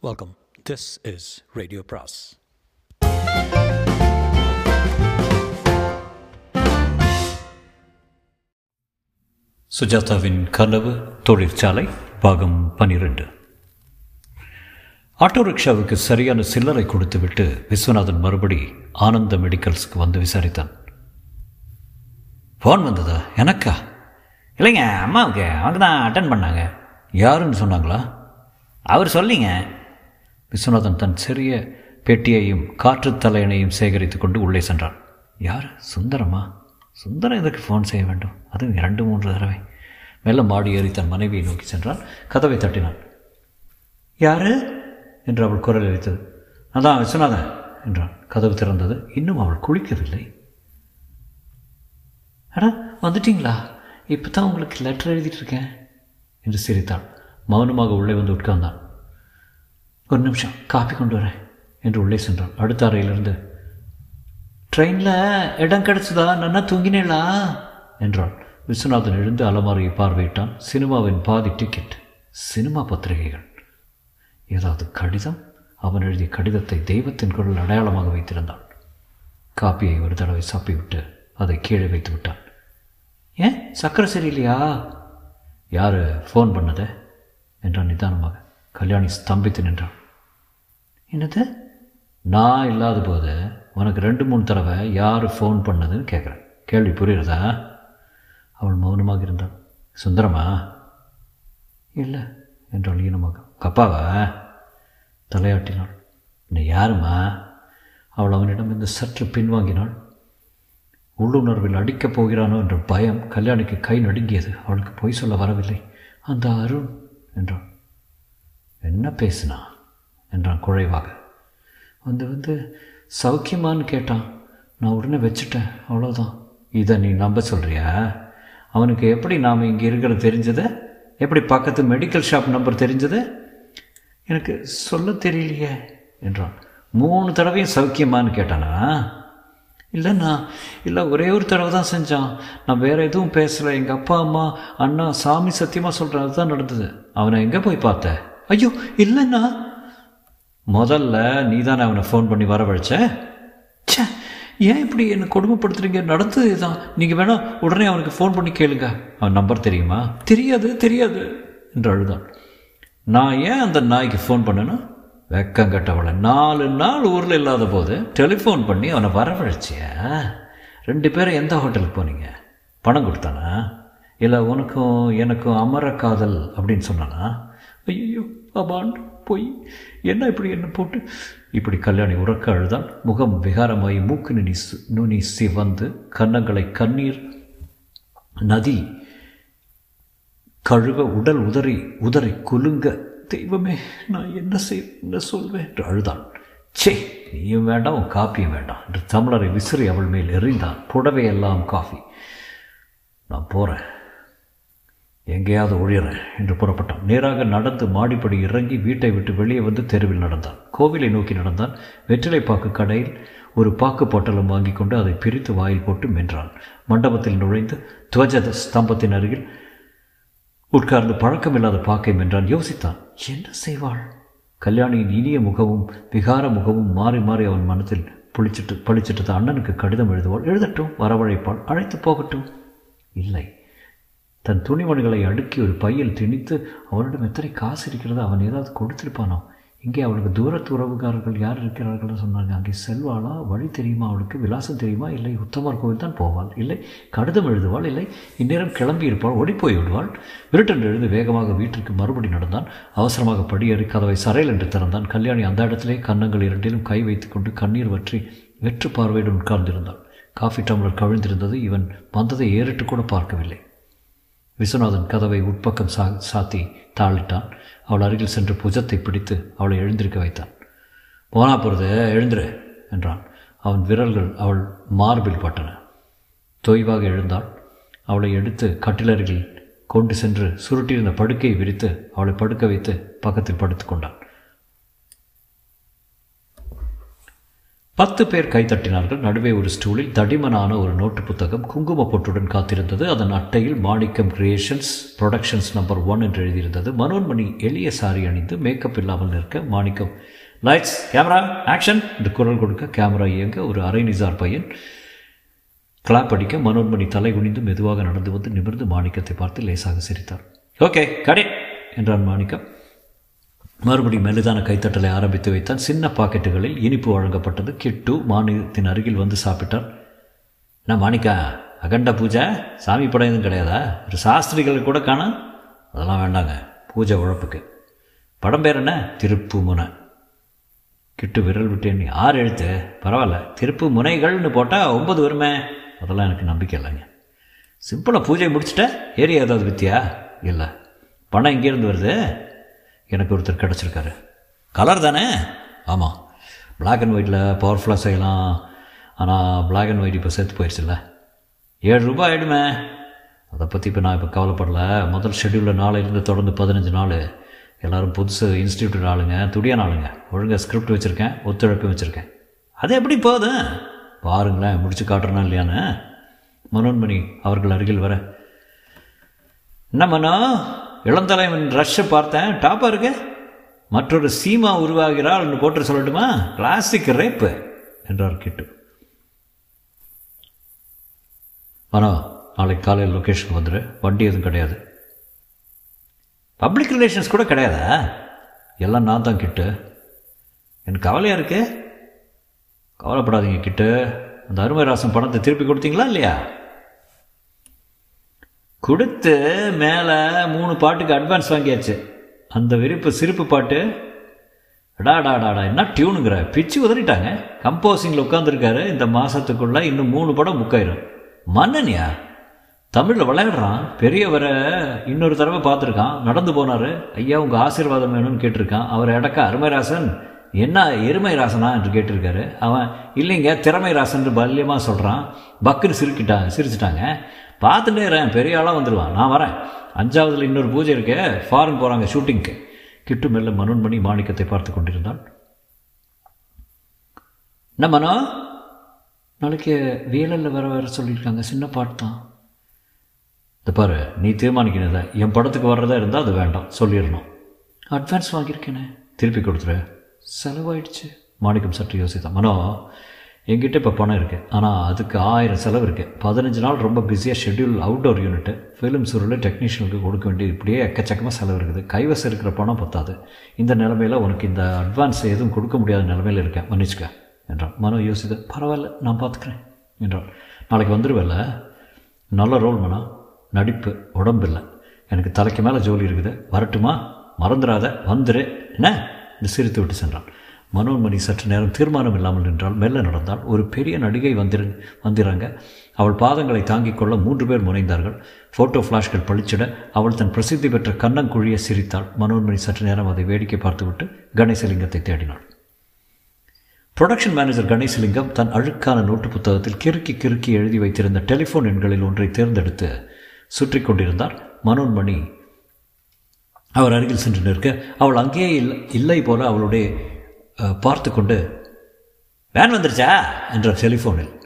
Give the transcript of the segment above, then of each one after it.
Welcome this is radio பிராஸ் சுஜாதாவின் கனவு தொழிற்சாலை பாகம் பனிரெண்டு. ஆட்டோ ரிக்ஷாவுக்கு சரியான சில்லறை கொடுத்துவிட்டு விஸ்வநாதன் மறுபடி ஆனந்த மெடிக்கல்ஸ்க்கு வந்து விசாரித்தான். ஃபோன் வந்ததா? எனக்கா? இல்லைங்க அம்மாவுக்கு அவங்க தான் அட்டன் பண்ணாங்க. யாருன்னு சொன்னாங்களா? அவர் சொல்லிங்க. விஸ்வநாதன் தன் சிறிய பெட்டியையும் காற்று தலையணையும் சேகரித்து கொண்டு உள்ளே சென்றான். யார்? சுந்தரமா? சுந்தரம் எதற்கு ஃபோன் செய்ய வேண்டும்? அதுவும் இரண்டு மூன்று தடவை. மெல்ல மாடி ஏறி தன் மனைவியை நோக்கி சென்றான். கதவை தட்டினான். யார்? என்று அவள் குரல் அளித்தது அதான் விஸ்வநாதன் என்றான். கதவு திறந்தது. இன்னும் அவள் குளிக்கவில்லை. அடா வந்துட்டீங்களா? இப்போ தான் உங்களுக்கு லெட்டர் எழுதிட்டு இருக்கேன் என்று சிரித்தாள். மௌனமாக உள்ளே வந்து உட்கார்ந்தான். ஒரு நிமிஷம் காப்பி கொண்டு வரேன் என்று உள்ளே சென்றான். அடுத்த அறையிலிருந்து ட்ரெயினில் இடம் கிடச்சதா? நன்னா தூங்கினேளா? என்றாள். விஸ்வநாதன் எழுந்து அலமாரியை பார்வையிட்டான். சினிமாவின் பாதி டிக்கெட் சினிமா பத்திரிகைகள். ஏதாவது கடிதம்? அவன் எழுதிய கடிதத்தை தெய்வத்தின் குரல் அடையாளமாக வைத்திருந்தான். காப்பியை ஒரு தடவை சாப்பிவிட்டு அதை கீழே வைத்து விட்டான். ஏன்? சக்கரை சரியில்லையா? யார்? ஃபோன் பண்ணது? என்றான் நிதானமாக. கல்யாணி ஸ்தம்பித்து நின்றான். என்னது? நான் இல்லாத போது உனக்கு ரெண்டு மூணு தடவை யார் ஃபோன் பண்ணதுன்னு கேட்குறேன் கேள்வி புரியுறதா? அவள் மௌனமாக இருந்தாள். சுந்தரமா? இல்லை. என்றாள் ஈனமாக. கப்பாவா? தலையாட்டினாள். என்ன யாருமா? அவள் அவனிடம் இந்த சற்று பின்வாங்கினாள். உள்ளுணர்வில் அடிக்கப் போகிறானோ என்ற பயம் கல்யாணிக்கு கை நடுங்கியது. அவளுக்கு பொய் சொல்ல வரவில்லை. அந்த அருண் என்றான் என்ன பேசினா? என்றான் குறைவாக. வந்து வந்து சௌக்கியமான்னு கேட்டான். நான் உடனே வச்சுட்டேன். அவ்வளோதான் இதை நீ நம்ப சொல்கிறியா அவனுக்கு எப்படி நாம் இங்கே இருக்கிறது தெரிஞ்சது? எப்படி பக்கத்து மெடிக்கல் ஷாப் நம்பர் தெரிஞ்சது? எனக்கு சொல்ல தெரியலையே என்றான். மூணு தடவையும் சௌக்கியமான்னு கேட்டானா? இல்லைண்ணா. இல்லை ஒரே ஒரு தடவை தான் செஞ்சான். நான் வேறு எதுவும் பேசலை. எங்கள் அப்பா அம்மா அண்ணா சாமி சத்தியமாக சொல்கிறேன் அதுதான் நடந்தது. அவனை எங்கே போய் பார்த்த? ஐயோ இல்லைண்ணா. முதல்ல நீ தானே அவனை ஃபோன் பண்ணி வரவழைச்ச? ச்சே ஏன் இப்படி என்னை கொடுமைப்படுத்துறீங்க? நடந்தது தான் நீங்கள் வேணால் உடனே அவனுக்கு ஃபோன் பண்ணி கேளுங்க. அவன் நம்பர் தெரியுமா? தெரியாது தெரியாது. என்று அழுதான். நான் ஏன் அந்த நாய்க்கு ஃபோன் பண்ணணும் வெக்கம் கட்டவளை நாலு நாள் ஊரில் இல்லாத போது டெலிஃபோன் பண்ணி அவனை வரவழைச்சியா? ரெண்டு பேரும் எந்த ஹோட்டலுக்கு போனீங்க? பணம் கொடுத்தானா? இல்லை உனக்கும் எனக்கும் அமர காதல் அப்படின்னு சொன்னானா? ஐயோ அபான் போய். என்ன இப்படி என்ன போட்டு? இப்படி கல்யாணி உறக்க அழுதான் முகம் விகாரமாயி மூக்கு நுனி சு- நுனி சிவந்து கன்னங்களை கண்ணீர் நதி கழுவ உடல் உதறி உதறி குலுங்க தெய்வமே நான் என்ன செய் என்ன சொல்வேன்? என்று அழுதான். ச்சே நீயும் வேண்டாம் உன் காப்பியும் வேண்டாம் என்று தமிழரை விசிறி அவள் மேல் எறிந்தான். புடவையெல்லாம் காஃபி. நான் போகிறேன் எங்கேயாவது ஒழியறேன் என்று புறப்பட்டான். நேராக நடந்து மாடிப்படி இறங்கி வீட்டை விட்டு வெளியே வந்து தெருவில் நடந்தான். கோவிலை நோக்கி நடந்தான். வெற்றிலை பாக்கு கடையில் ஒரு பாக்கு பொட்டலம் வாங்கி கொண்டு அதை பிரித்து வாயில் போட்டு மென்றான். மண்டபத்தில் நுழைந்து துவஜ ஸ்தம்பத்தின் அருகில் உட்கார்ந்து பழக்கமில்லாத பாக்கை மென்றான். யோசித்தான் என்ன செய்வாள்? கல்யாணியின் இனிய முகமும் விகார முகமும் மாறி மாறி அவன் மனத்தில் புளிச்சிட்டு பளிச்சிட்டு அண்ணனுக்கு கடிதம் எழுதுவாள் எழுதட்டும் வரவழைப்பாள் அழைத்து போகட்டும். இல்லை தன் துணிமணிகளை அடுக்கி ஒரு பையில் திணித்து அவனிடம் எத்தனை காசு இருக்கிறது அவன் ஏதாவது கொடுத்திருப்பானோ? இங்கே அவளுக்கு தூரத்து உறவுகாரர்கள் யார் இருக்கிறார்கள் சொன்னாங்க அங்கே செல்வாளா? வழி தெரியுமா? அவளுக்கு விலாசம் தெரியுமா? இல்லை உத்தமர் கோவில் தான் போவாள். இல்லை கடிதம் எழுதுவாள். இல்லை இந்நேரம் கிளம்பி இருப்பாள். ஓடிப்போய் விடுவாள். விருட்டென்று எழுந்து வேகமாக வீட்டிற்கு மறுபடி நடந்தான். அவசரமாக படியேறி கதவை சரையில் என்று திறந்தான். கல்யாணி அந்த இடத்திலே கன்னங்கள் இரண்டிலும் கை வைத்துக்கொண்டு கண்ணீர் வற்றி வெற்று பார்வையுடன் உட்கார்ந்திருந்தாள். காஃபி டம்ளர் கவிழ்ந்திருந்தது. இவன் வந்ததை ஏறிட்டு கூட பார்க்கவில்லை. விஸ்வநாதன் கதவை உட்பக்கம் சா சாத்தி தாளிட்டான். அவள் அருகில் சென்று புஜத்தை பிடித்து அவளை எழுந்திருக்க வைத்தான். போனா போகிறது எழுந்துரு என்றான். அவன் விரல்கள் அவள் மார்பில் பட்டன. தொய்வாக எழுந்தாள். அவளை எடுத்து கட்டிலருகில் கொண்டு சென்று சுருட்டியிருந்த படுக்கையை விரித்து அவளை படுக்க வைத்து பக்கத்தில் படுத்துக் கொண்டான். பத்து பேர் கைத்தட்டினார்கள் நடுவே ஒரு ஸ்டூலில் தடிமனான ஒரு நோட்டு புத்தகம் குங்கும பொட்டுடன் காத்திருந்தது. அதன் அட்டையில் Manickam creations productions number one என்று எழுதியிருந்தது. மனோன்மணி எளிய சாரி அணிந்து மேக்கப் இல்லாமல் நிற்க மாணிக்கம் லைட்ஸ் கேமரா ஆக்ஷன் என்று குரல் கொடுக்க கேமரா இயங்க ஒரு அரை நிசார் பையன் கிளாப் அடிக்க மனோன்மணி தலை குனிந்து மெதுவாக நடந்து வந்து நிமிர்ந்து மாணிக்கத்தை பார்த்து லேசாக சிரித்தார். ஓகே கடை என்றான் மாணிக்கம். மறுபடி மெல்லுதான கைத்தட்டலை ஆரம்பித்து வைத்தான். சின்ன பாக்கெட்டுகளில் இனிப்பு வழங்கப்பட்டது. கிட்டு மாநிலத்தின் அருகில் வந்து சாப்பிட்டார். என்ன மாணிக்கா அகண்ட பூஜை? சாமி படம் எதுவும் கிடையாதா? ஒரு சாஸ்திரிகள் கூட காணோம் அதெல்லாம் வேண்டாங்க பூஜை உழப்புக்கு. படம் பேர் என்ன? திருப்பு முனை கிட்டு விரல் விட்டேன் ஆறு எழுத்து? பரவாயில்ல திருப்பு முனைகள்னு போட்டால் ஒன்பது வருமே. அதெல்லாம் எனக்கு நம்பிக்கை இல்லைங்க. சிம்பிளாக பூஜை முடிச்சுட்டேன் ஏரியா ஏதாவது வித்தியா? இல்லை. பணம் எங்கேருந்து வருது? எனக்கு ஒருத்தர் கிடச்சிருக்காரு. கலர் தானே? ஆமாம் பிளாக் அண்ட் ஒயிட்டில் பவர்ஃபுல்லாக செய்யலாம். ஆனால் பிளாக் அண்ட் ஒயிட் இப்போ செத்து போயிடுச்சுல்ல ஏழு ரூபாய் ஆகிடுமே அதை பற்றி இப்போ நான் இப்போ கவலைப்படல. முதல் ஷெட்யூலில் நாளையிலேருந்து தொடர்ந்து பதினஞ்சு நாள். எல்லோரும் புதுசு இன்ஸ்டியூட் ஆளுங்க துடியான ஆளுங்க. ஒழுங்காக ஸ்கிரிப்ட் வச்சுருக்கேன் ஒத்துழைப்பும் வச்சுருக்கேன். அது எப்படி போதும் பாருங்களேன் முடிச்சு காட்டுறனா இல்லையான்னு. மனோன்மணி அவர்கள் அருகில் வர. என்ன மனோ? இளந்தலைவன் ரஷ்ஷை பார்த்தேன். டாப்பாக இருக்கு. மற்றொரு சீமா உருவாகிறாள்னு போட்டு சொல்லட்டுமா? கிளாசிக் ரேப்பு என்றார் கிட்டு. மனோ நாளைக்கு காலையில் லொக்கேஷன் வந்துடு வண்டி எதுவும் கிடையாது. பப்ளிக் ரிலேஷன்ஸ் கூட கிடையாதா? எல்லாம் நான் தான் கிட்டு. எனக்கு கவலையாக இருக்கு? கவலைப்படாதீங்க கிட்டு. அந்த அருமை ராசன் பணத்தை திருப்பி கொடுத்தீங்களா இல்லையா? கொடுத்து மேலே மூணு பாட்டுக்கு அட்வான்ஸ் வாங்கியாச்சு. அந்த விருப்பு சிரிப்பு பாட்டு டாடாடாடா என்ன டியூனுங்கிற பிச்சு உதறிட்டாங்க. கம்போசிங்கில் உட்காந்துருக்காரு இந்த மாதத்துக்குள்ளே இன்னும் மூணு படம் புக் ஆயிரும். மன்னனியா? தமிழில் விளையாடுறான். பெரியவரை இன்னொரு தடவை பார்த்துருக்கான். நடந்து போனார். ஐயா உங்கள் ஆசீர்வாதம் வேணும்னு கேட்டிருக்கான். அவர் இடக்கா அருமைராசன் என்ன எருமை ராசனா என்று கேட்டிருக்காரு. அவன் இல்லைங்க திறமை ராசன் பல்யமாக சொல்கிறான் பக்குன்னு சிரிக்கிட்டாங்க சிரிச்சிட்டாங்க. பார்த்துட்டே இருக்கேன் பெரிய ஆளாக வந்துடுவான் நான் வரேன். அஞ்சாவதுல இன்னொரு பூஜை இருக்கு. ஃபாரின் போகிறாங்க ஷூட்டிங்க்கு கிட்டு மெல்ல மனோன்மணி மாணிக்கத்தை பார்த்து கொண்டிருந்தாள் என்ன மனோ? நாளைக்கு வேலல்ல வர வர சொல்லியிருக்காங்க. சின்ன பாட்டு தான். இந்த பாரு நீ தீர்மானிக்கிறத. என் படத்துக்கு வர்றதா இருந்தால் அது வேண்டாம். சொல்லிடணும். அட்வான்ஸ் வாங்கியிருக்கேனே. திருப்பி கொடுத்துரு. செலவாயிடுச்சு. மாணிக்கம் சற்று யோசித்தான். மனோ என்கிட்ட இப்போ பணம் இருக்குது ஆனால் அதுக்கு ஆயிரம் செலவு இருக்குது பதினஞ்சு நாள் ரொம்ப பிஸியாக ஷெட்யூல் அவுட்டோர் யூனிட்டு ஃபிலிம் சுருள் டெக்னீஷியனுக்கு கொடுக்க வேண்டிய இப்படியே எக்கச்சக்கமாக செலவு இருக்குது. கைவசம் இருக்கிற பணம் பத்தாது. இந்த நிலமையில் உனக்கு இந்த அட்வான்ஸ் எதுவும் கொடுக்க முடியாத நிலமையில் இருக்கேன். மன்னிச்சுக்க. என்றான். மனோ யோசித்து பரவாயில்ல நான் பார்த்துக்கிறேன். என்றான். நாளைக்கு வந்துடுவேல நல்ல ரோல் மனா நடிப்பு உடம்பு இல்லை. எனக்கு தலைக்கு மேலே ஜோலி இருக்குது. வரட்டுமா? மறந்துடாத. வந்துடு என்ன? இந்த சிரித்து விட்டு சென்றான். மனோன்மணி சற்று நேரம் தீர்மானம் இல்லாமல் நின்றால் மெல்ல நடந்தால் ஒரு பெரிய நடிகை வந்திரு வந்திறாங்க. அவள் பாதங்களை தாங்கிக் கொள்ள மூன்று பேர் முனைந்தார்கள். ஃபோட்டோ ஃப்ளாஷ்கள் பளிச்சிட அவள் தன் பிரசித்தி பெற்ற கண்ணங்குழியை சிரித்தாள். மனோன்மணி சற்று நேரம் அதை வேடிக்கை பார்த்துவிட்டு கணேசலிங்கத்தை தேடினாள். புரொடக்ஷன் மேனேஜர் கணேசலிங்கம் தன் அழுக்கான நோட்டு புத்தகத்தில் கிறுக்கி கிறுக்கி எழுதி வைத்திருந்த டெலிஃபோன் எண்களில் ஒன்றை தேர்ந்தெடுத்து சுற்றி கொண்டிருந்தார் மனோன்மணி. அவர் அருகில் சென்று நிற்க அவள் அங்கேயே இல்லை இல்லை போல அவளுடைய பார்த்து கொண்டு வேன் வந்துருச்சா? என்ற டெலிஃபோனில்.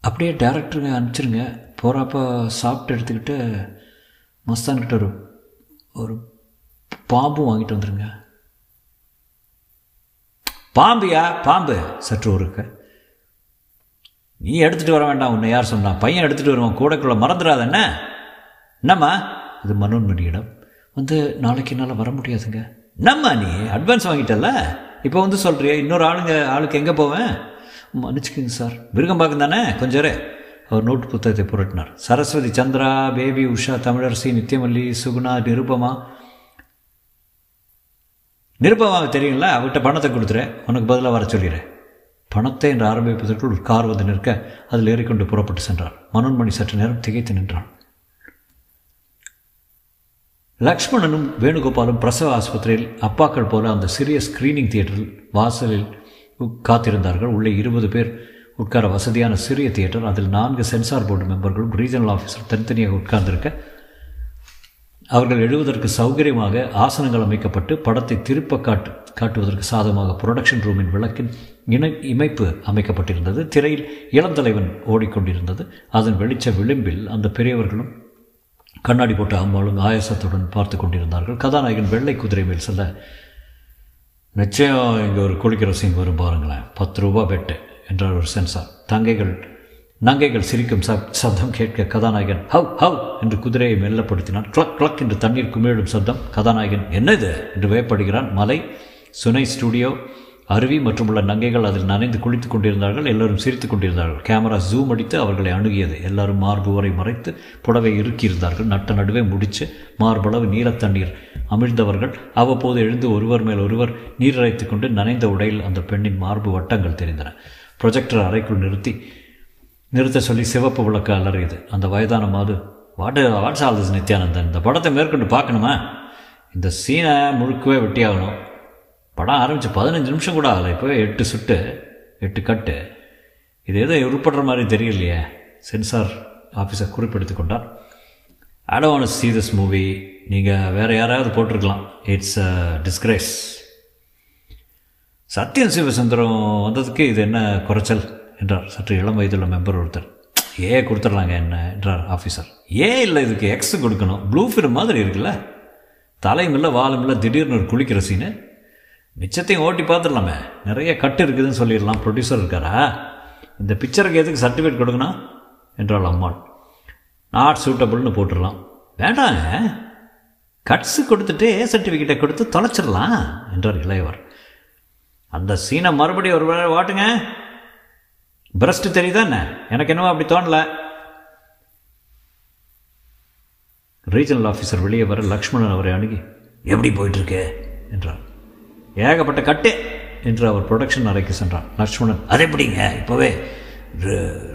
அப்படியே டேரக்டருங்க அனுப்பிச்சிருங்க. போகிறப்ப சாப்பிட்டு எடுத்துக்கிட்டு மஸ்தான்கிட்ட ஒரு ஒரு பாம்பும் வாங்கிட்டு வந்துருங்க. பாம்பியா? பாம்பு சற்று ஒருக்க நீ எடுத்துகிட்டு வர வேண்டாம் உன்னை யார் சொன்னான் பையன் எடுத்துகிட்டு வருவான் கூடக்குள்ளே மறந்துடாத என்ன? என்னம்மா? இது மனோன்மணியிடம். வந்து நாளைக்கு என்னால் வர முடியாதுங்க. என்னம்மா நீ அட்வான்ஸ் வாங்கிட்டல இப்போ வந்து சொல்கிறிய இன்னொரு ஆளுங்க ஆளுக்கு எங்கே போவேன்? மன்னிச்சுக்கோங்க சார். விருகம்பாக்கம் தானே? கொஞ்சம் அவர் நோட்டு புத்தகத்தை புரட்டினார். சரஸ்வதி சந்திரா பேபி உஷா தமிழரசி நித்யமல்லி சுகுணா நிருபமா. நிருபமா தெரியுங்களா அவர்கிட்ட பணத்தை கொடுத்துறேன் உனக்கு பதிலாக வர சொல்லிடுறேன் பணத்தை என்று ஆரம்பிப்பதற்குள் ஒரு கார் வந்து நிற்க அதில் ஏறிக்கொண்டு புறப்பட்டு சென்றார். மனோன்மணி சற்று நேரம் திகைத்து நின்றான். லக்ஷ்மணனும் வேணுகோபாலும் பிரசவ ஆஸ்பத்திரியில் அப்பாக்கள் போல அந்த சிறிய ஸ்கிரீனிங் தியேட்டரில் வாசலில் உ- காத்திருந்தார்கள். உள்ளே இருபது பேர் உட்கார வசதியான சிறிய தியேட்டர் அதில் நான்கு சென்சார் போர்டு மெம்பர்களும் ரீஜனல் ஆஃபீஸர் தனித்தனியாக உட்கார்ந்திருக்க அவர்கள் எழுவதற்கு சௌகரியமாக ஆசனங்கள் அமைக்கப்பட்டு படத்தை திருப்ப காட்டு காட்டுவதற்கு சாதகமாக புரொடக்ஷன் ரூமின் விளக்கின் இணை இமைப்பு அமைக்கப்பட்டிருந்தது. திரையில் இளந்தலைவன் ஓடிக்கொண்டிருந்தது. அதன் வெளிச்ச விளிம்பில் அந்த பெரியவர்களும் கண்ணாடி போட்ட அம்மாளும் ஆயாசத்துடன் பார்த்து கொண்டிருந்தார்கள். கதாநாயகன் வெள்ளை குதிரை மேல் செல்ல நிச்சயம் இங்கே ஒரு குளிக்கிற சீன் வரும் பாருங்களேன். பத்து ரூபா பெட்டு என்றார் ஒரு சென்சார் தங்கைகள் நங்கைகள் சிரிக்கும் சப் சப்தம் கேட்க கதாநாயகன் ஹவ் ஹவ் என்று குதிரையை மெல்லப்படுத்தினான். கிளக் கிளக் என்று தண்ணீர் குமிழும் சப்தம். கதாநாயகன் என்ன இது என்று வேப்படுகிறான் மலை சுனை ஸ்டுடியோ அருவி மற்றும் உள்ள நங்கைகள் அதில் நனைந்து குளித்துக் கொண்டிருந்தார்கள். எல்லோரும் சிரித்துக் கொண்டிருந்தார்கள். கேமரா ஜூம் அடித்து அவர்களை அணுகியது. எல்லாரும் மார்பு வரை மறைத்து புடவை இறுக்கியிருந்தார்கள். நட்ட நடுவே முடிச்சு மார்பளவு நீலத்தண்ணீர் அமிழ்ந்தவர்கள். அவ்வப்போது எழுந்து ஒருவர் மேல் ஒருவர் நீர் கொண்டு நனைந்த உடையில் அந்த பெண்ணின் மார்பு வட்டங்கள் தெரிந்தன. ப்ரொஜெக்டர் அறைக்குள் நிறுத்தி நிறுத்த சொல்லி சிவப்பு விளக்கு அலறியது. அந்த வயதான மாது what what's all this Nithyanandan இந்த படத்தை மேற்கொண்டு பார்க்கணுமா? இந்த சீனை முழுக்கவே வெட்டியாகணும். படம் ஆரம்பித்து பதினஞ்சு நிமிஷம் கூட ஆகலை. இப்போ எட்டு சுட்டு எட்டு கட்டு. இது எதோ உருப்படுற மாதிரி தெரியலையே. சென்சார் ஆஃபீஸர் குறிப்பிடுத்து கொண்டார். ஐ டோன்ட் வாண்ட் மூவி நீங்கள் வேறு யாராவது போட்டிருக்கலாம். It's a disgrace Sathyan Sivasundaram வந்ததுக்கு இது என்ன குறைச்சல் என்றார். சற்று இளம் வயதுள்ள மெம்பர் ஒருத்தர். ஏ கொடுத்துடலாங்க என்ன என்றார் ஆஃபீஸர் ஏ இல்லை இதுக்கு எக்ஸ் கொடுக்கணும். ப்ளூ ஃபிலிம் மாதிரி இருக்குல்ல. தலையும் இல்லை வாலும் இல்லை திடீர்னு ஒரு குளிக்கிற சீனு மிச்சத்தையும் ஓட்டி பார்த்துடலாமே. நிறைய கட்டு இருக்குதுன்னு சொல்லிடலாம். ப்ரொடியூசர் இருக்காரா? இந்த பிக்சருக்கு எதுக்கு சர்டிஃபிகேட் கொடுக்கணும்? என்றாள் அம்மாள். நாட் சூட்டபுள்னு போட்டுடலாம். வேண்டாங்க. கட்ஸு கொடுத்துட்டு ஏ சர்டிஃபிகேட்டை கொடுத்து தொலைச்சிடலாம் என்றார் இளையவர். அந்த சீனை மறுபடியும் ஒரு வேளை வாட்டுங்க. பிரஸ்ட் தெரியுதா என்ன? எனக்கு என்னவோ அப்படி தோணலை. ரீஜனல் ஆஃபீஸர் வெளியே வர லக்ஷ்மணன் அவரை அணுகி எப்படி போயிட்டுருக்கு என்றார். ஏகப்பட்ட கட்டு என்று அவர் ப்ரொடக்ஷன் அறைக்கு சென்றான். லக்ஷ்மணன் அதை எப்படிங்க இப்போவே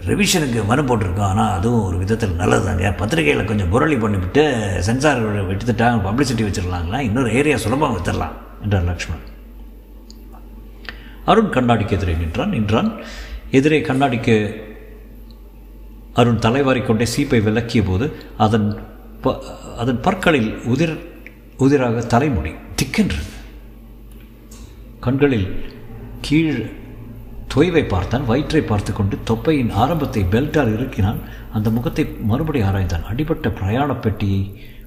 ரிவிஷனுக்கு மனு போட்டிருக்கோம். ஆனால் அதுவும் ஒரு விதத்தில் நல்லதுதாங்க. பத்திரிகையில் கொஞ்சம் புரளி பண்ணிவிட்டு சென்சார் விட்டுட்டாங்க பப்ளிசிட்டி வச்சிடலாங்களா இன்னொரு ஏரியா சுலபமாக வித்துடலாம் என்றார் லக்ஷ்மணன். அருண் கண்ணாடிக்கு எதிரே நின்றான். நின்றான். எதிரே கண்ணாடிக்கு அருண் தலைவாரிக்கொண்டே சீப்பை விளக்கிய போது அதன் ப அதன் பற்களில் உதிர் உதிராக தலைமுடி திக்கென்றது. கண்களில் கீழ் தொய்வை பார்த்தான். வயிற்றை பார்த்து கொண்டு தொப்பையின் ஆரம்பத்தை பெல்ட்டால் இறுக்கினான். அந்த முகத்தை மறுபடி ஆராய்ந்தான். அடிபட்ட பிரயாண பெட்டியை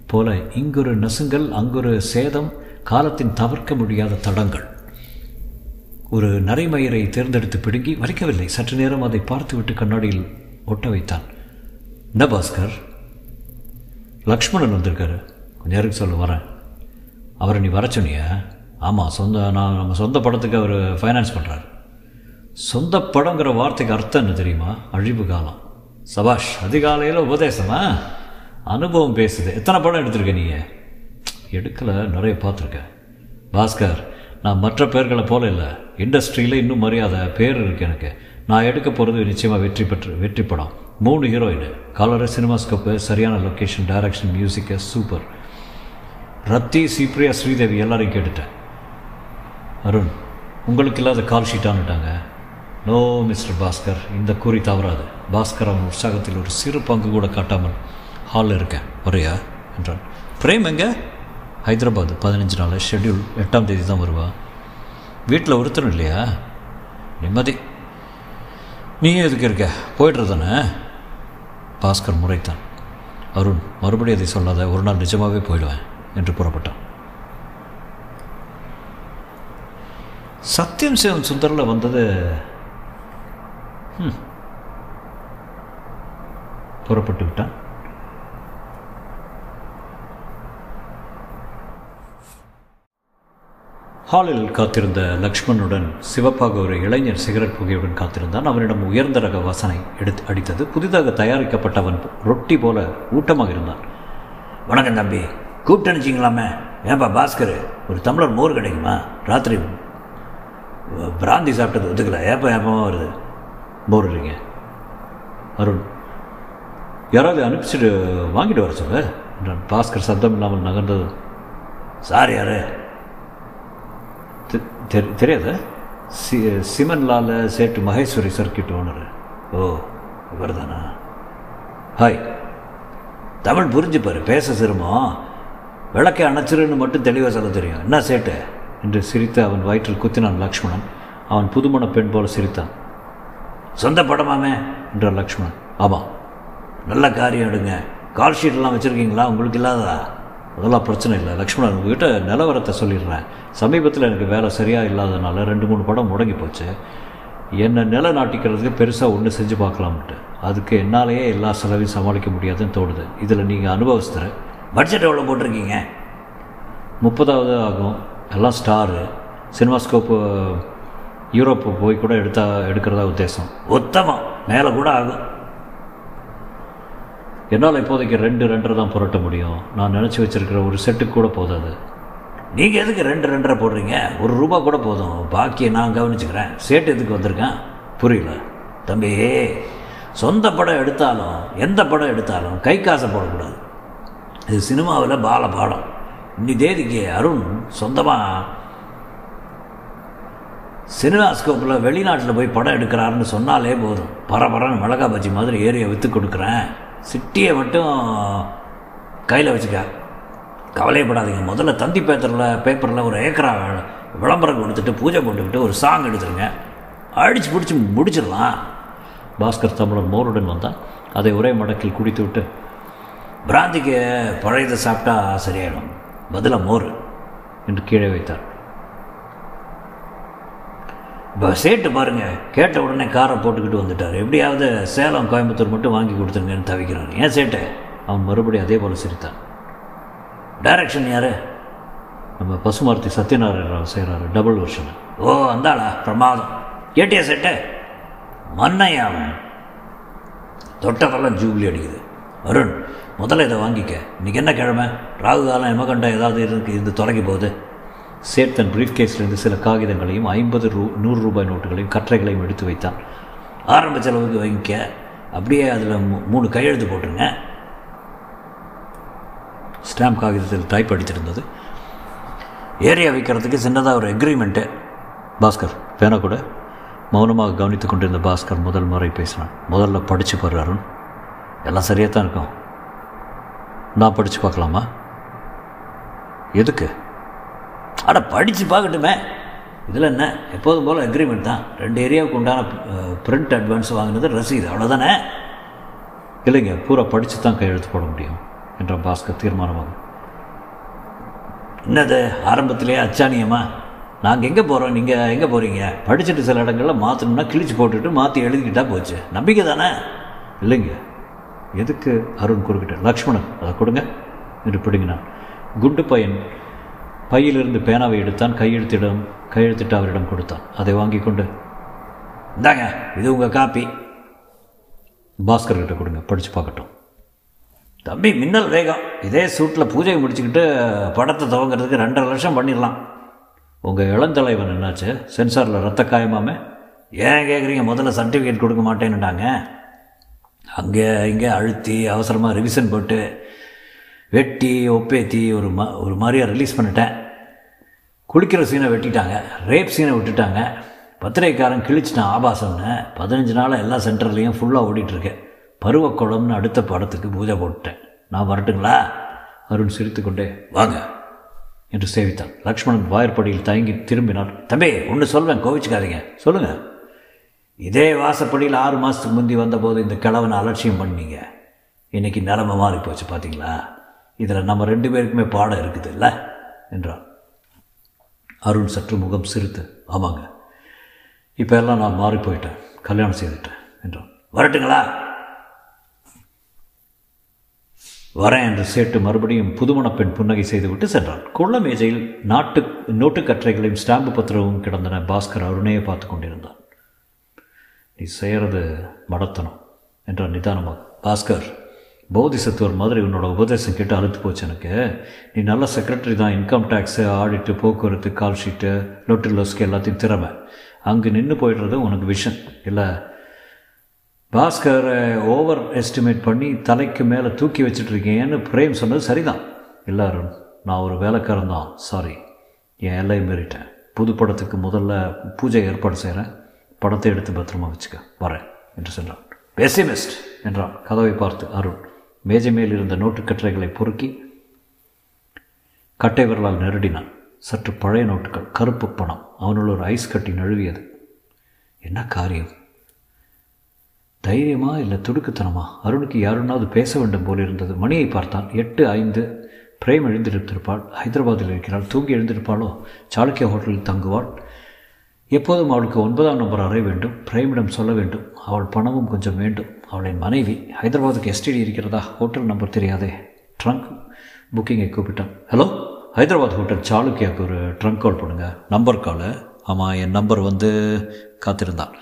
போல இங்கொரு நசுங்கல் அங்கொரு சேதம் காலத்தின் தவிர்க்க முடியாத தடங்கள். ஒரு நரைமயிரை தேர்ந்தெடுத்து பிடுங்கி வலிக்கவில்லை. சற்று நேரம் அதை பார்த்துவிட்டு கண்ணாடியில் ஒட்ட வைத்தான். என்ன பாஸ்கர்? லக்ஷ்மணன் வந்திருக்காரு. கொஞ்ச நேரம் சொல்ல வரேன். அவரை நீ வர சொன்னியா? ஆமாம் சொந்த நான் நம்ம சொந்த படத்துக்கு அவர் ஃபைனான்ஸ் பண்ணுறாரு சொந்த படங்கிற வார்த்தைக்கு அர்த்தம் என்ன தெரியுமா? அழிவு காலம். சபாஷ் அதிகாலையில் உபதேசமா? அனுபவம் பேசுது. எத்தனை படம் எடுத்திருக்க நீங்கள் எடுக்கலை நிறைய பார்த்துருக்கேன் பாஸ்கர் நான் மற்ற பேர்களை போல இல்லை. இண்டஸ்ட்ரியில் இன்னும் மரியாதை பேர் இருக்கு எனக்கு. நான் எடுக்க போகிறது நிச்சயமாக வெற்றி பெற்று வெற்றி படம். மூணு ஹீரோயின் கலரு சினிமாஸ்கோப்பு சரியான location direction music super Rati சிப்ரியா Sridevi எல்லாரையும் கேட்டுட்டேன். அருண் உங்களுக்கு இல்லாத கால் ஷீட்டானுட்டாங்க நோ மிஸ்டர் பாஸ்கர் இந்த கூறி தவறாது. பாஸ்கர் அவன் உற்சாகத்தில் ஒரு சிறு பங்கு கூட காட்டாமல் ஹாலில் இருக்கேன். வரையா என்றான். பிரேம் எங்கே? ஹைதராபாத் பதினஞ்சு நாள். ஷெட்யூல் எட்டாம் தேதி தான் வருவா. வீட்டில் ஒருத்தரும் இல்லையா? நிம்மதி. நீ எதுக்கு இருக்க? போய்ட்டு தானே? பாஸ்கர் முறைத்தான். அருண் மறுபடியும் அதை சொல்லாத. ஒரு நாள் நிஜமாகவே போயிடுவேன் என்று புறப்பட்டான். சத்தியம் சிவன் சுந்தரில் வந்தது ம். புறப்பட்டு விட்டான். ஹாலில் காத்திருந்த லக்ஷ்மணுடன் சிவப்பாக ஒரு இளைஞர் சிகரெட் புகையுடன் காத்திருந்தான். அவனிடம் உயர்ந்த ரக வாசனை எடுத்து அடித்தது. புதிதாக தயாரிக்கப்பட்டவன் ரொட்டி போல ஊட்டமாக இருந்தான். வணக்கம் தம்பி கூப்பிட்டு அனுப்பிச்சிங்களாமே ஏன்பா பாஸ்கர் ஒரு தமிழர் மோர் கிடைக்குமா? ராத்திரி பிராந்தி சாப்பிட்டது ஒத்துக்கல. ஏப்பம் ஏப்பமாக வருது? போடுறீங்க அருண் யாராவது அனுப்பிச்சிட்டு வாங்கிட்டு வர சொல்ல. நான் பாஸ்கர் சத்தம் இல்லாமல் நகர்ந்தது. சார் யார்? தெ- சி சிமன்லால் சேட்டு மகேஸ்வரி சர்க்கிட் ஓனர். ஓ இவர் தானா ஹாய். தமிழ் புரிஞ்சுப்பாரு. பேச சிரமம். விளக்கை அணைச்சிருன்னு மட்டும் தெளிவாக சொல்ல தெரியும். என்ன சேட்டு? என்று சிரித்து அவன் வயிற்றில் குத்தினான் லக்ஷ்மணன். அவன் புதுமண பெண் போல சிரித்தான். சொந்த படமாமே என்றார் லக்ஷ்மணன். ஆமாம் நல்ல காரியம் எடுங்க. கால் ஷீட்லாம் வச்சுருக்கீங்களா? உங்களுக்கு இல்லாததா? அதெல்லாம் பிரச்சனை இல்லை. லக்ஷ்மணன் உங்ககிட்ட நிலவரத்தை சொல்லிடுறேன். சமீபத்தில் எனக்கு வேலை சரியாக இல்லாதனால ரெண்டு மூணு படம் முடங்கி போச்சு. என்னை நிலநாட்டிக்கிறதுக்கு பெருசாக ஒன்று செஞ்சு பார்க்கலாம்ட்டு அதுக்கு என்னாலேயே எல்லா செலவையும் சமாளிக்க முடியாதுன்னு தோணுது. இதில் நீங்கள் அனுபவஸ்தர். பட்ஜெட் எவ்வளோ போட்டிருக்கீங்க? முப்பதாவது ஆகும். எல்லாம் ஸ்டாரு சினிமாஸ்கோப்பு யூரோப்பு போய் கூட எடுத்தா எடுக்கிறதா உத்தேசம். உத்தமம். மேலே கூட ஆகும் என்னால் இப்போதைக்கு ரெண்டு ரெண்டரை தான் புரட்ட முடியும். நான் நினச்சி வச்சிருக்கிற ஒரு செட்டுக்கு கூட போதாது. நீங்கள் எதுக்கு ரெண்டு ரெண்டரை போடுறீங்க? ஒரு ரூபா கூட போதும். பாக்கியை நான் கவனிச்சுக்கிறேன். சேட்டு எதுக்கு வந்திருக்கேன்? புரியல. தம்பி சொந்த படம் எடுத்தாலும் எந்த படம் எடுத்தாலும் கை காசை போடக்கூடாது. இது சினிமாவில் பால பாடம். தேதிக்கு அருண் சொந்தமாக சினிமாஸ்கோப்பில் வெளிநாட்டில் போய் படம் எடுக்கிறாருன்னு சொன்னாலே போதும். பரபரன்னு மிளகா பஜ்ஜி மாதிரி ஏரியை விற்று கொடுக்குறேன். சிட்டியை மட்டும் கையில் வச்சுக்க. கவலையப்படாதீங்க. முதல்ல தந்தி பேப்பரில் பேப்பரில் ஒரு ஏக்கரா விளம்பரம் கொடுத்துட்டு பூஜை போட்டுக்கிட்டு ஒரு சாங் எடுத்துருங்க. அடித்து பிடிச்சி முடிச்சிடலாம். பாஸ்கர் தமிழன் மோருடன் வந்தான். அதை ஒரே மடக்கில் குடித்து விட்டு பிராந்திக்கு பழையதை சாப்பிட்டா சரியாயிடும். பதில மோர் என்று கீழே வைத்தார். இப்போ சேட்டு பாருங்க கேட்ட உடனே காரை போட்டுக்கிட்டு வந்துட்டார். எப்படியாவது சேலம் கோயம்புத்தூர் மட்டும் வாங்கி கொடுத்துருங்கன்னு தவிக்கிறான் ஏன் சேட்டு? அவன் மறுபடியும் அதே போல் சிரித்தான். டைரக்ஷன் யாரு? நம்ம பசுமார்த்தி சத்யநாராயண ராவ் செய்கிறாரு டபுள் வருஷன் ஓ அந்தாளா பிரமாதம். கேட்டியா சேட்டு? மன்னையா அவன் தொட்டதெல்லாம் ஜூபிலி அடிக்குது. அருண் முதல்ல இதை வாங்கிக்க. இன்னைக்கு என்ன கிழமை? ராகு காலம் எமகண்டம் ஏதாவது இருக்கு இருந்து தொடங்கி போகுது. சேட் தன் பிரீஃப் கேஸ்லேருந்து சில காகிதங்களையும் ஐம்பது ரூ நூறு ரூபாய் நோட்டுகளையும் கற்றைகளையும் எடுத்து வைத்தான். ஆரம்ப செலவுக்கு வாங்கிக்க. அப்படியே அதில் மூணு கையெழுத்து போட்டுருங்க. ஸ்டாம்ப் காகிதத்தில் டைப் அடித்திருந்தது. ஏரியா வைக்கிறதுக்கு சின்னதாக ஒரு எக்ரிமெண்ட்டு பாஸ்கர் பேனா கூட. மௌனமாக கவனித்து கொண்டிருந்த பாஸ்கர் முதல் முறை பேசினான். முதல்ல படித்து பாரு அருண். எல்லாம் சரியாக தான் இருக்கும். நான் படித்து பார்க்கலாமா? எதுக்கு? அட படித்து பார்க்கட்டுமே. இதில் என்ன? எப்போதும் போல் அக்ரிமெண்ட் தான். ரெண்டு ஏரியாவுக்கு உண்டான பிரிண்ட் அட்வான்ஸ் வாங்கினது ரசீது. அவ்வளோதானே இல்லைங்க பூரா படித்து தான் கையெழுத்து போட முடியும் என்ற பாஸ்கர் தீர்மானமாக என்னது? ஆரம்பத்திலேயே அச்சானியம்மா நாங்கள் எங்கே போகிறோம் நீங்கள் எங்கே போகிறீங்க படிச்சுட்டு சில இடங்களில் மாற்றணும்னா கிழிச்சு போட்டுட்டு மாற்றி எழுதிக்கிட்டா போச்சு. நம்பிக்கை தானே? இல்லைங்க. எதுக்கு அருண் குறுக்கிட்டார் லக்ஷ்மணன் அதை கொடுங்க. என்று பிடுங்கினான் குண்டு பையன் பையிலிருந்து பேனாவை எடுத்தான் கையெழுத்திடம் கையெழுத்திட்டு அவரிடம் கொடுத்தான். அதை வாங்கி கொண்டு இந்தாங்க இது உங்கள் காப்பி. பாஸ்கர்கிட்ட கொடுங்க படித்து பார்க்கட்டும். தம்பி மின்னல் வேகம். இதே சூட்டில் பூஜையை முடிச்சுக்கிட்டு படத்தை துவங்கிறதுக்கு ரெண்டரை லட்சம் பண்ணிடலாம். உங்கள் இளந்தலைவன் என்னாச்சு? சென்சாரில் ரத்த காயமாமே? ஏன் கேட்குறீங்க முதல்ல சர்டிஃபிகேட் கொடுக்க மாட்டேன்னுட்டாங்க. அங்கே இங்கே அழுத்தி அவசரமாக ரிவிஷன் போட்டு வெட்டி ஒப்பேத்தி ஒரு ம ஒரு மாதிரியாக ரிலீஸ் பண்ணிட்டேன். குளிக்கிற சீனை வெட்டிட்டாங்க. ரேப் சீனை விட்டுட்டாங்க. பத்திரிகைக்காரன் கிழிச்சிட்டான் ஆபாசம்னு. பதினஞ்சு நாளாக எல்லா சென்டர்லேயும் ஃபுல்லாக ஓடிட்டுருக்கேன் பருவக்குளம்னு அடுத்த படத்துக்கு பூஜை போட்டுட்டேன். நான் வரட்டுங்களா? அருண் சிரித்துக்கொண்டே வாங்க என்று சேவித்தான். லக்ஷ்மணன் வாயற்படியில் தயங்கி திரும்பினார் தம்பி ஒன்று சொல்வேன் கோவிச்சுக்காதீங்க. சொல்லுங்கள் இதே வாசப்படியில் ஆறு மாதத்துக்கு முந்தி வந்தபோது இந்த கிழவனை அலட்சியம் பண்ணீங்க. இன்னைக்கு நிலமை மாறி போச்சு பார்த்தீங்களா இதில் நம்ம ரெண்டு பேருக்குமே பாடம் இருக்குது இல்லை என்றான். அருண் சற்று முகம் சிரித்து ஆமாங்க. இப்போ எல்லாம் நான் மாறி போயிட்டேன். கல்யாணம் செய்துட்டேன் என்றான். வரட்டுங்களா? வரேன் என்று சேட்டு மறுபடியும் புதுமண பெண் புன்னகை செய்துவிட்டு சென்றான். குள்ள மேஜையில் நாட்டு நோட்டுக்கற்றைகளையும் ஸ்டாம்பு பத்திரமும் கிடந்தன பாஸ்கர் அருணையை பார்த்து கொண்டிருந்தான். நீ செய்கிறது மடத்தனம் என்றார் நிதானமாக பாஸ்கர் போதிசத்துவர் மாதிரி உன்னோட உபதேசம் கேட்டு அழுத்து போச்சு எனக்கு. நீ நல்ல செக்ரட்டரி தான் இன்கம் டேக்ஸு ஆடிட்டு போக்குவரத்து கால் ஷீட்டு லொட்டு லோஸ்க்கு எல்லாத்தையும் திறமை. அங்கே நின்று போயிடுறது உனக்கு விஷன் இல்லை பாஸ்கரை ஓவர் எஸ்டிமேட் பண்ணி தலைக்கு மேலே தூக்கி வச்சுட்ருக்கேன்னு பிரேம் சொன்னது சரிதான். இல்லை அருண் நான் ஒரு வேலைக்காரன் தான் சாரி என் எல்லையும் மீறிட்டேன். புது படத்துக்கு முதல்ல பூஜை ஏற்பாடு செய்கிறேன் படத்தை எடுத்து பத்திரமா வச்சுக்க. வரேன் என்று சொன்னான். பெசிமிஸ்ட் என்றான். கதவை பார்த்து அருண். மேஜை மேல் இருந்த நோட்டு நோட்டுக்கற்றைகளை பொறுக்கி கட்டை விரலால் நெருடினான். சற்று பழைய நோட்டுகள் கருப்பு பணம். அவனுள் ஒரு ஐஸ் கட்டி நழுவியது. என்ன காரியம்? தைரியமா இல்லை துடுக்குத்தனமா? அருணுக்கு யாருன்னாவது பேச வேண்டும் போல் இருந்தது. மணியை பார்த்தான். எட்டு ஐந்து. பிரேம் எழுந்திருத்திருப்பாள். ஹைதராபாத்தில் இருக்கிறாள். தூங்கி எழுந்திருப்பாளோ? சாளுக்கிய ஹோட்டலில் தங்குவாள். எப்போதும் அவளுக்கு ஒன்பதாம் நம்பர் அறை வேண்டும் பிரேமிடம் சொல்ல வேண்டும் அவள் பணமும் கொஞ்சம் வேண்டும். அவளின் மனைவி ஹைதராபாத்துக்கு எஸ்டிடி இருக்கிறதா? ஹோட்டல் நம்பர் தெரியாதே. ட்ரங்க் புக்கிங்கை கூப்பிட்டான். ஹலோ ஹைதராபாத் ஹோட்டல் சாளுக்கியாவுக்கு ஒரு ட்ரங்க் கால் பண்ணுங்கள் நம்பர் காலு ஆமாம் என் நம்பர் வந்து காத்திருந்தான்.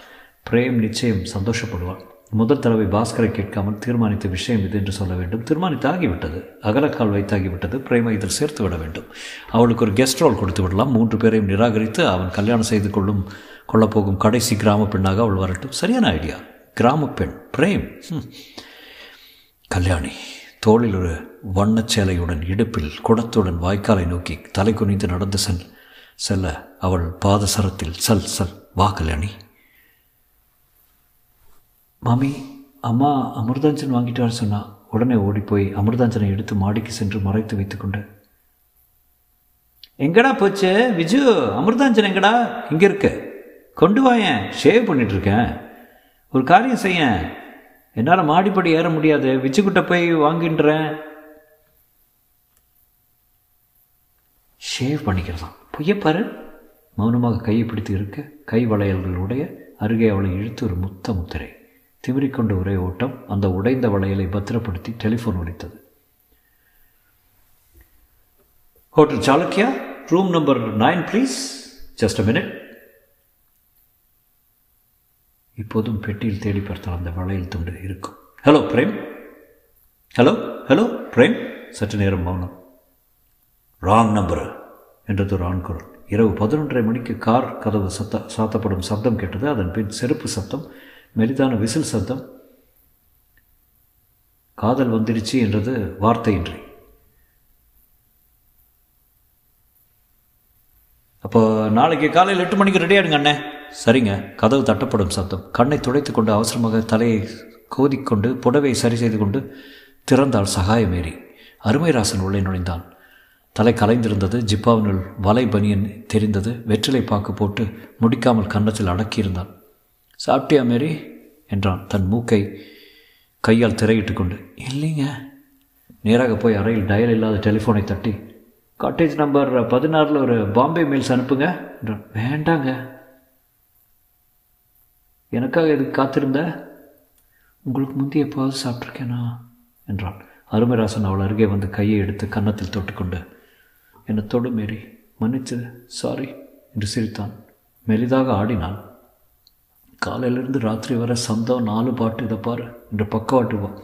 பிரேம் நிச்சயம் சந்தோஷப்படுவாள். முதல் தடவை பாஸ்கரை கேட்காமல் தீர்மானித்த விஷயம் இது என்று சொல்ல வேண்டும். தீர்மானித்தாகிவிட்டது. அகலக்கால் வைத்தாகிவிட்டது. பிரேமை இதில் சேர்த்து விட வேண்டும். அவளுக்கு ஒரு கெஸ்ட் ரோல் கொடுத்து விடலாம். மூன்று பேரையும் நிராகரித்து அவன் கல்யாணம் செய்து கொள்ளும் கொள்ளப்போகும் கடைசி கிராம பெண்ணாக அவள் வரட்டும். சரியான ஐடியா கிராம பெண். பிரேம். கல்யாணி தோளில் ஒரு வண்ணச்சேலையுடன் இடுப்பில் குடத்துடன் வாய்க்காலை நோக்கி தலை குனிந்து நடந்து செல் செல்ல அவள் பாதசரத்தில் சல் சல் வா கல்யாணி. மாமி அம்மா அமிர்தாஞ்சன் வாங்கிட்டு வர சொன்னா உடனே ஓடிப்போய் அமிர்தாஞ்சனை எடுத்து மாடிக்கு சென்று மறைத்து வைத்துக்கொண்டு எங்கடா போச்சு? விஜு அமிர்தாஞ்சன் எங்கடா? இங்கே இருக்க. கொண்டு வாயேன் ஷேவ் பண்ணிட்டு இருக்கேன். ஒரு காரியம் செய்ய. என்னால் மாடிப்படி ஏற முடியாது. விஜுக்கிட்ட போய் வாங்கின்றேன். ஷேவ் பண்ணிக்கிறதான் பொய்யப்பாரு மௌனமாக கையை பிடித்து இருக்க கை வளையல்களுடைய அருகே அவளை இழுத்து ஒரு முத்த முத்திரை. திமிரிக்கொண்ட ஒரே ஓட்டம் அந்த உடைந்த வளையலை பத்திரப்படுத்தி டெலிஃபோன் ஒலித்தது. Hotel Chalukya room number nine please just a minute இப்போதும் பெட்டியில் தேடி பார்த்தால் அந்த வளையல் துண்டு இருக்கும். Hello Prem hello hello Prem சற்று நேரம் மௌனம். ராங் நம்பர் என்றது ஒரு ஆண் குரல் இரவு பதினொன்றரை மணிக்கு கார் கதவு சத்த சாத்தப்படும் சப்தம் கேட்டது. அதன் பின் செருப்பு சத்தம் மெலிதான விசில் சத்தம். காதல் வந்துடுச்சு என்றது வார்த்தையின்றி. அப்போ நாளைக்கு காலையில் எட்டு மணிக்கு ரெடி ஆகிடுங்க அண்ணே. சரிங்க. கதவு தட்டப்படும் சத்தம். கண்ணை துடைத்து கொண்டு அவசரமாக தலையை கோதிக்கொண்டு புடவையை சரி செய்து கொண்டு திறந்தாள் சகாயமேறி அருமைராசன் உள்ளே நுழைந்தான். தலை கலைந்திருந்தது. ஜிப்பாவினுள் வலை பனியன் தெரிந்தது. வெற்றிலை பாக்கு போட்டு முடிக்காமல் கன்னத்தில் அடக்கியிருந்தான். சாப்பிட்டியா மேரி? என்றான். தன் மூக்கை கையால் திரையிட்டு கொண்டு இல்லைங்க. நேராக போய் அறையில் டயல் இல்லாத டெலிஃபோனை தட்டி காட்டேஜ் நம்பர் பதினாறில் ஒரு பாம்பே மெயில்ஸ் அனுப்புங்க என்றான். வேண்டாங்க. எனக்காக இது காத்திருந்த? உங்களுக்கு முந்தைய எப்பாவது சாப்பிட்ருக்கேனா என்றான். அருமராசன் அவள் அருகே வந்து கையை எடுத்து கன்னத்தில் தொட்டுக்கொண்டு என்னை தொடு மேரி. மன்னிச்சு. சாரி. என்று சிரித்தான். மெலிதாக ஆடினான் காலையிலிருந்து ராத்திரி வர சந்தம் நாலு பாட்டு இதை என்று பக்கவாட்டு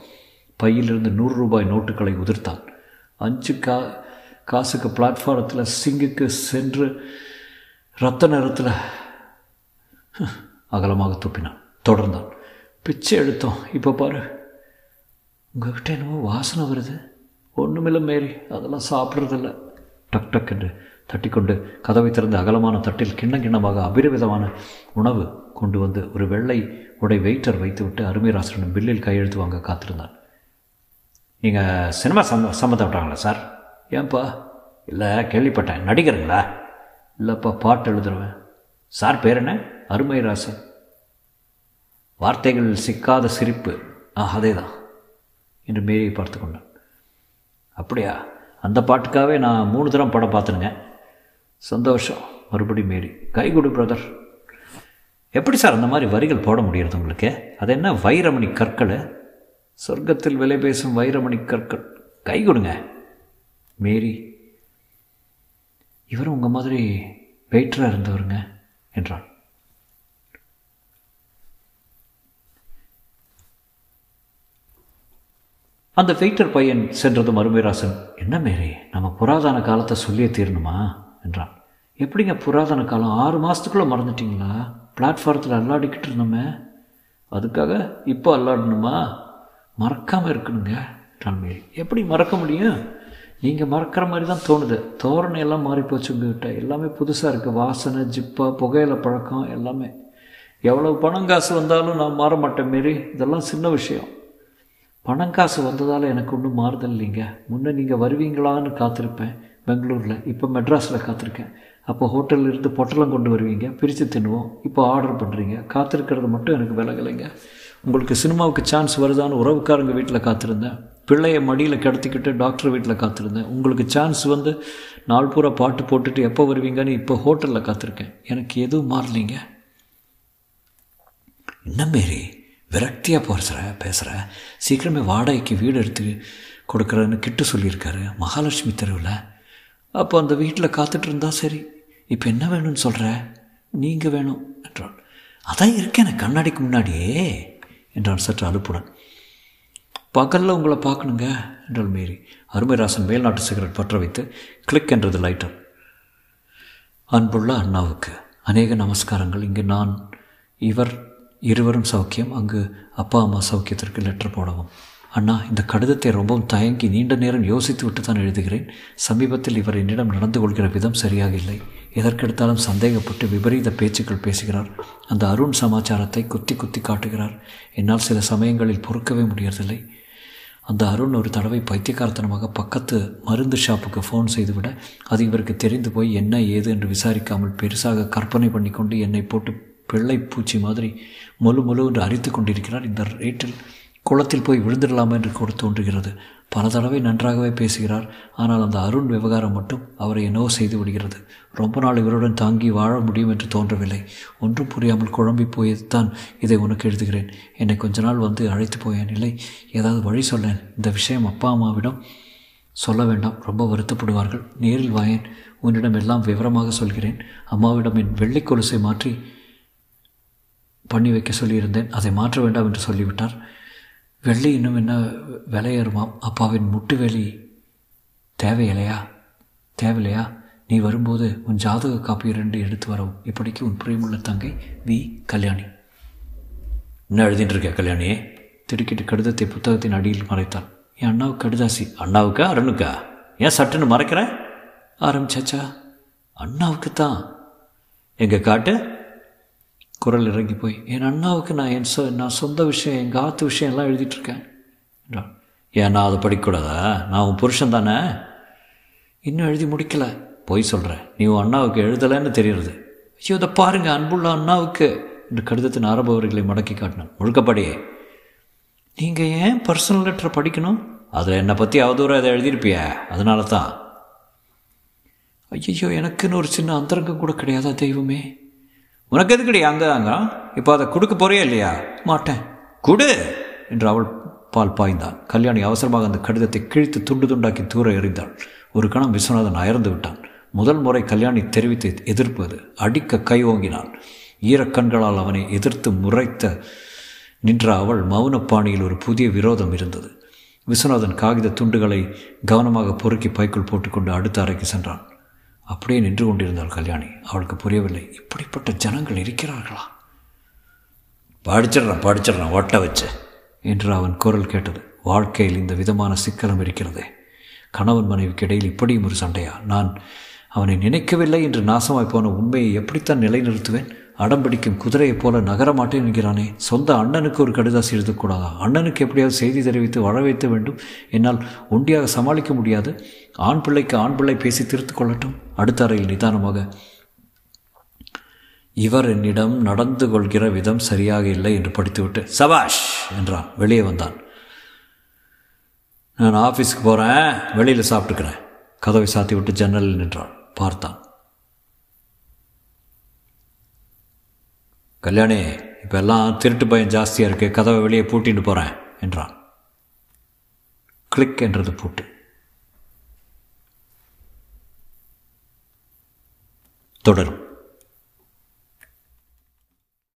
பையிலிருந்து நூறு ரூபாய் நோட்டுகளை உதிர்த்தான். அஞ்சு கா காசுக்கு பிளாட்ஃபாரத்தில் சிங்குக்கு சென்று ரத்த நேரத்தில் அகலமாக துப்பினான். தொடர்ந்தான். பிச்சை எடுத்தோம். இப்போ பாரு. உங்ககிட்ட என்னமோ வாசனை வருது. ஒன்றுமில்லை மேரி அதெல்லாம் சாப்பிட்றதில்ல. டக் டக் என்று தட்டிக்கொண்டு கதவை திறந்து அகலமான தட்டில் கிண்ண கிண்ணமாக அபிரவிதமான உணவு கொண்டு வந்து ஒரு வெள்ளை உடை வெயிட்டர் வைத்துவிட்டு அருமைராசனும் பில்லில் கையெழுத்து வாங்க காத்திருந்தான். நீங்கள் சினிமா சம்ம சம்மந்தப்பட்டாங்களா சார் ஏன்பா? இல்லை கேள்விப்பட்டேன். நடிகருங்களா? இல்லைப்பா பாட்டு எழுதுறவன். சார் பேர் என்ன? அருமைராசன் வார்த்தைகள் சிக்காத சிரிப்பு. ஆ அதே தான் என்று மேரியை பார்த்து கொண்டான் அப்படியா? அந்த பாட்டுக்காகவே நான் மூணு தரம் படம் பார்த்துனுங்க சந்தோஷம். மறுபடி மேரி கை கொடு பிரதர் எப்படி சார் அந்த மாதிரி வரிகள் போட முடியறது உங்களுக்கு? அது என்ன வைரமணி கற்களை? சொர்க்கத்தில் விலை பேசும் வைரமணி கற்கள். கை கொடுங்க. மேரி இவர் உங்கள் மாதிரி வெயிட்டராக இருந்தவருங்க என்றான். அந்த வெயிட்டர் பையன் சென்றது அருமைராசன் என்ன மேரி நம்ம புராதன காலத்தை சொல்லியே தீரணுமா? என்றான். எப்படிங்க புராதன காலம்? ஆறு மாதத்துக்குள்ளே மறந்துட்டிங்களா? பிளாட்ஃபாரத்தில் அல்லாடிக்கிட்டு இருந்தோமே. அதுக்காக இப்போ அல்லாடணுமா? மறக்காமல் இருக்கணுங்க என்றான் மேரி. எப்படி மறக்க முடியும்? நீங்கள் மறக்கிற மாதிரி தான் தோணுது. தோரணை எல்லாம் மாறி போச்சு உங்ககிட்ட எல்லாமே புதுசாக இருக்குது வாசனை ஜிப்பா புகையில பழக்கம் எல்லாமே. எவ்வளோ பணம் காசு வந்தாலும் நான் மாற மாட்டேன் மாரி. இதெல்லாம் சின்ன விஷயம். பணம் காசு வந்ததால் எனக்கு ஒன்றும் மாறுதல் இல்லைங்க. முன்னே நீங்கள் வருவீங்களான்னு காத்திருப்பேன். பெங்களூரில். இப்போ மெட்ராஸில் காத்திருக்கேன். அப்போ ஹோட்டலில் இருந்து பொட்டலம் கொண்டு வருவீங்க. பிரித்து தின்னுவோம். இப்போ ஆர்டர் பண்ணுறீங்க காத்திருக்கிறது மட்டும் எனக்கு விலகலைங்க. உங்களுக்கு சினிமாவுக்கு சான்ஸ் வருதான்னு உறவுக்காரங்க வீட்டில் காத்திருந்தேன். பிள்ளைய மடியில் கிடத்திக்கிட்டு டாக்டர் வீட்டில் காத்திருந்தேன். உங்களுக்கு சான்ஸ் வந்து நாள் பூரா பாட்டு போட்டுட்டு எப்போ வருவீங்கன்னு இப்போ ஹோட்டலில் காத்திருக்கேன். எனக்கு எதுவும் மாறலைங்க. என்ன மாரி? விரக்தியாக போகிற பேசுகிற சீக்கிரமே வாடகைக்கு வீடு எடுத்து கொடுக்குறேன்னு கிட்டு சொல்லியிருக்காரு. மகாலட்சுமி தெருவில். அப்போ அந்த வீட்டில் காத்துட்டு இருந்தா சரி. இப்போ என்ன வேணும்னு சொல்கிற நீங்கள் வேணும் என்றான் அதான் இருக்கேன் கண்ணாடிக்கு முன்னாடியே என்றான் சற்று அலுப்புடன். பகலில் உங்களை பார்க்கணுங்க என்றாள் மேரி. அருமைராசன் மேல்நாட்டு சிகரெட் பற்ற வைத்து கிளிக் என்றது லைட்டர் அன்புள்ள அண்ணாவுக்கு அநேக நமஸ்காரங்கள். இங்கு நான் இவர் இருவரும் சௌக்கியம். அங்கு அப்பா அம்மா சௌக்கியத்திற்கு லெட்டர் போடவும். அண்ணா இந்த கடிதத்தை ரொம்பவும் தயங்கி நீண்ட நேரம் யோசித்து விட்டு தான் எழுதுகிறேன். சமீபத்தில் இவர் என்னிடம் நடந்து கொள்கிற விதம் சரியாக இல்லை எதற்கெடுத்தாலும் சந்தேகப்பட்டு விபரீத பேச்சுக்கள் பேசுகிறார். அந்த அருண் சமாச்சாரத்தை குத்தி குத்தி காட்டுகிறார். என்னால் சில சமயங்களில் பொறுக்கவே முடியறதில்லை. அந்த அருண் ஒரு தடவை பைத்தியக்காரத்தனமாக பக்கத்து மருந்து ஷாப்புக்கு ஃபோன் செய்துவிட அது இவருக்கு தெரிந்து போய் என்ன ஏது என்று விசாரிக்காமல் பெருசாக கற்பனை பண்ணி கொண்டு என்னை போட்டு பிள்ளை பூச்சி மாதிரி முழு முழு என்று அரித்து கொண்டிருக்கிறார் இந்த ரேட்டில். குளத்தில் போய் விழுந்துடலாமா என்று கூட தோன்றுகிறது. பல தடவை நன்றாகவே பேசுகிறார். ஆனால் அந்த அருண் விவகாரம் மட்டும் அவரை என்னவோ செய்து விடுகிறது. ரொம்ப நாள் இவருடன் தாங்கி வாழ முடியும் என்று தோன்றவில்லை. ஒன்றும் புரியாமல் குழம்பி போய்தான் இதை உனக்கு எழுதுகிறேன். என்னை கொஞ்ச நாள் வந்து அழைத்து போயேன் இல்லை? ஏதாவது வழி சொல்லேன் இந்த விஷயம் அப்பா அம்மாவிடம் சொல்ல வேண்டாம். ரொம்ப வருத்தப்படுவார்கள். நேரில் வாயேன் உன்னிடம் எல்லாம் விவரமாக சொல்கிறேன். அம்மாவிடம் என் வெள்ளை கொலுசை மாற்றி பண்ணி வைக்க சொல்லியிருந்தேன். அதை மாற்ற வேண்டாம் என்று சொல்லிவிட்டார். வெள்ளி இன்னும் என்ன விலையேறுமாம் அப்பாவின் முட்டு வேலி தேவையில்லையா? தேவையில்லையா? நீ வரும்போது உன் ஜாதக காப்பி ரெண்டு எடுத்து வரவும். இப்படிக்கு உன் பிரியமுள்ள தங்கை வி. கல்யாணி. என்ன எழுதிட்டு இருக்க கல்யாணி? திடுக்கிட்டு கடிதத்தை புத்தகத்தின் அடியில் மறைத்தாள். என் அண்ணாவுக்கு கடிதாசி. அண்ணாவுக்கா அருணுக்கா? ஏன் சட்டுன்னு மறைக்கிற? ஆரம்பிச்சாச்சா? அண்ணாவுக்கு தான் எங்க காட்டு? குரல் இறங்கி போய் என் அண்ணாவுக்கு நான் என் சொ நான் சொந்த விஷயம் எங்கள் ஆத்து விஷயம் எல்லாம் எழுதிட்டுருக்கேன். என்றான். ஏன் நான் அதை படிக்கக்கூடாதா? நான் உன் புருஷன் தானே? இன்னும் எழுதி முடிக்கல. பொய் சொல்கிறேன் நீ உன் அண்ணாவுக்கு எழுதலைன்னு தெரியுறது. ஐயோ இதை பாருங்க அன்புள்ள அண்ணாவுக்கு. என்று கடிதத்தின் ஆரம்பவர்களை மடக்கி காட்டினான். முழுக்கப்படியே. நீங்கள் ஏன் பர்சனல் லெட்டரை படிக்கணும்? அதில் என்னை பற்றி அவதூறாக இதை எழுதியிருப்பிய. அதனால தான். ஐயோ எனக்குன்னு ஒரு சின்ன அந்தரங்கம் கூட கிடையாதா தெய்வமே? உனக்கு எதுக்குடி அங்கே அங்க? இப்போ அதை கொடுக்க போறியா இல்லையா? மாட்டேன். குடு! என்று அவள் பால் பாய்ந்தான் கல்யாணி அவசரமாக அந்த கடிதத்தை கிழித்து துண்டு துண்டாக்கி தூர எறிந்தாள். ஒரு கணம் விஸ்வநாதன் அயர்ந்து விட்டான். முதல் முறை கல்யாணி தெரிவித்து எதிர்ப்பது அடிக்க கை ஓங்கினான். ஈரக்கண்களால் அவனை எதிர்த்து முறைத்த நின்ற அவள் மௌனப்பாணியில் ஒரு புதிய விரோதம் இருந்தது. விஸ்வநாதன் காகித துண்டுகளை கவனமாக பொறுக்கி பைக்குள் போட்டுக்கொண்டு அடுத்த அறைக்கு சென்றான். அப்படியே நின்று கொண்டிருந்தாள் கல்யாணி. அவளுக்கு புரியவில்லை. இப்படிப்பட்ட ஜனங்கள் இருக்கிறார்களா? படிச்சிடுறான் படிச்சிடுறான் ஒட்ட வச்சு என்று அவன் குரல் கேட்டது. வாழ்க்கையில் இந்த விதமான சிக்கலம் இருக்கிறதே. கணவன் மனைவிக்கு இடையில் இப்படியும் ஒரு சண்டையா? நான் அவனை நினைக்கவில்லை என்று நாசமாய் போன உண்மையை எப்படித்தான் நிலைநிறுத்துவேன்? அடம்பிடிக்கும் குதிரையைப் போல நகரமாட்டேன் என்கிறானே. சொந்த அண்ணனுக்கு ஒரு கடுதாசி எழுதக்கூடாதா? அண்ணனுக்கு எப்படியாவது செய்தி தெரிவித்து வர வைத்த வேண்டும். என்னால் ஒண்டியாக சமாளிக்க முடியாது. ஆண் பிள்ளைக்கு ஆண் பிள்ளை பேசி திருத்து கொள்ளட்டும். அடுத்த அறையில் நிதானமாக இவர் என்னிடம் நடந்து கொள்கிற விதம் சரியாக இல்லை என்று படித்துவிட்டு சபாஷ் என்றான். வெளியே வந்தான். நான் ஆஃபீஸ்க்கு போகிறேன் வெளியில் சாப்பிட்டுக்கிறேன். கதவை சாத்தி விட்டு ஜன்னலில் நின்றான். பார்த்தான். கல்யாணி இப்போ எல்லாம் திருட்டு பயம் ஜாஸ்தியாக இருக்கு கதவை வெளியே பூட்டிட்டு போகிறேன் என்றான். கிளிக் என்றது பூட்டு. தொடரும்.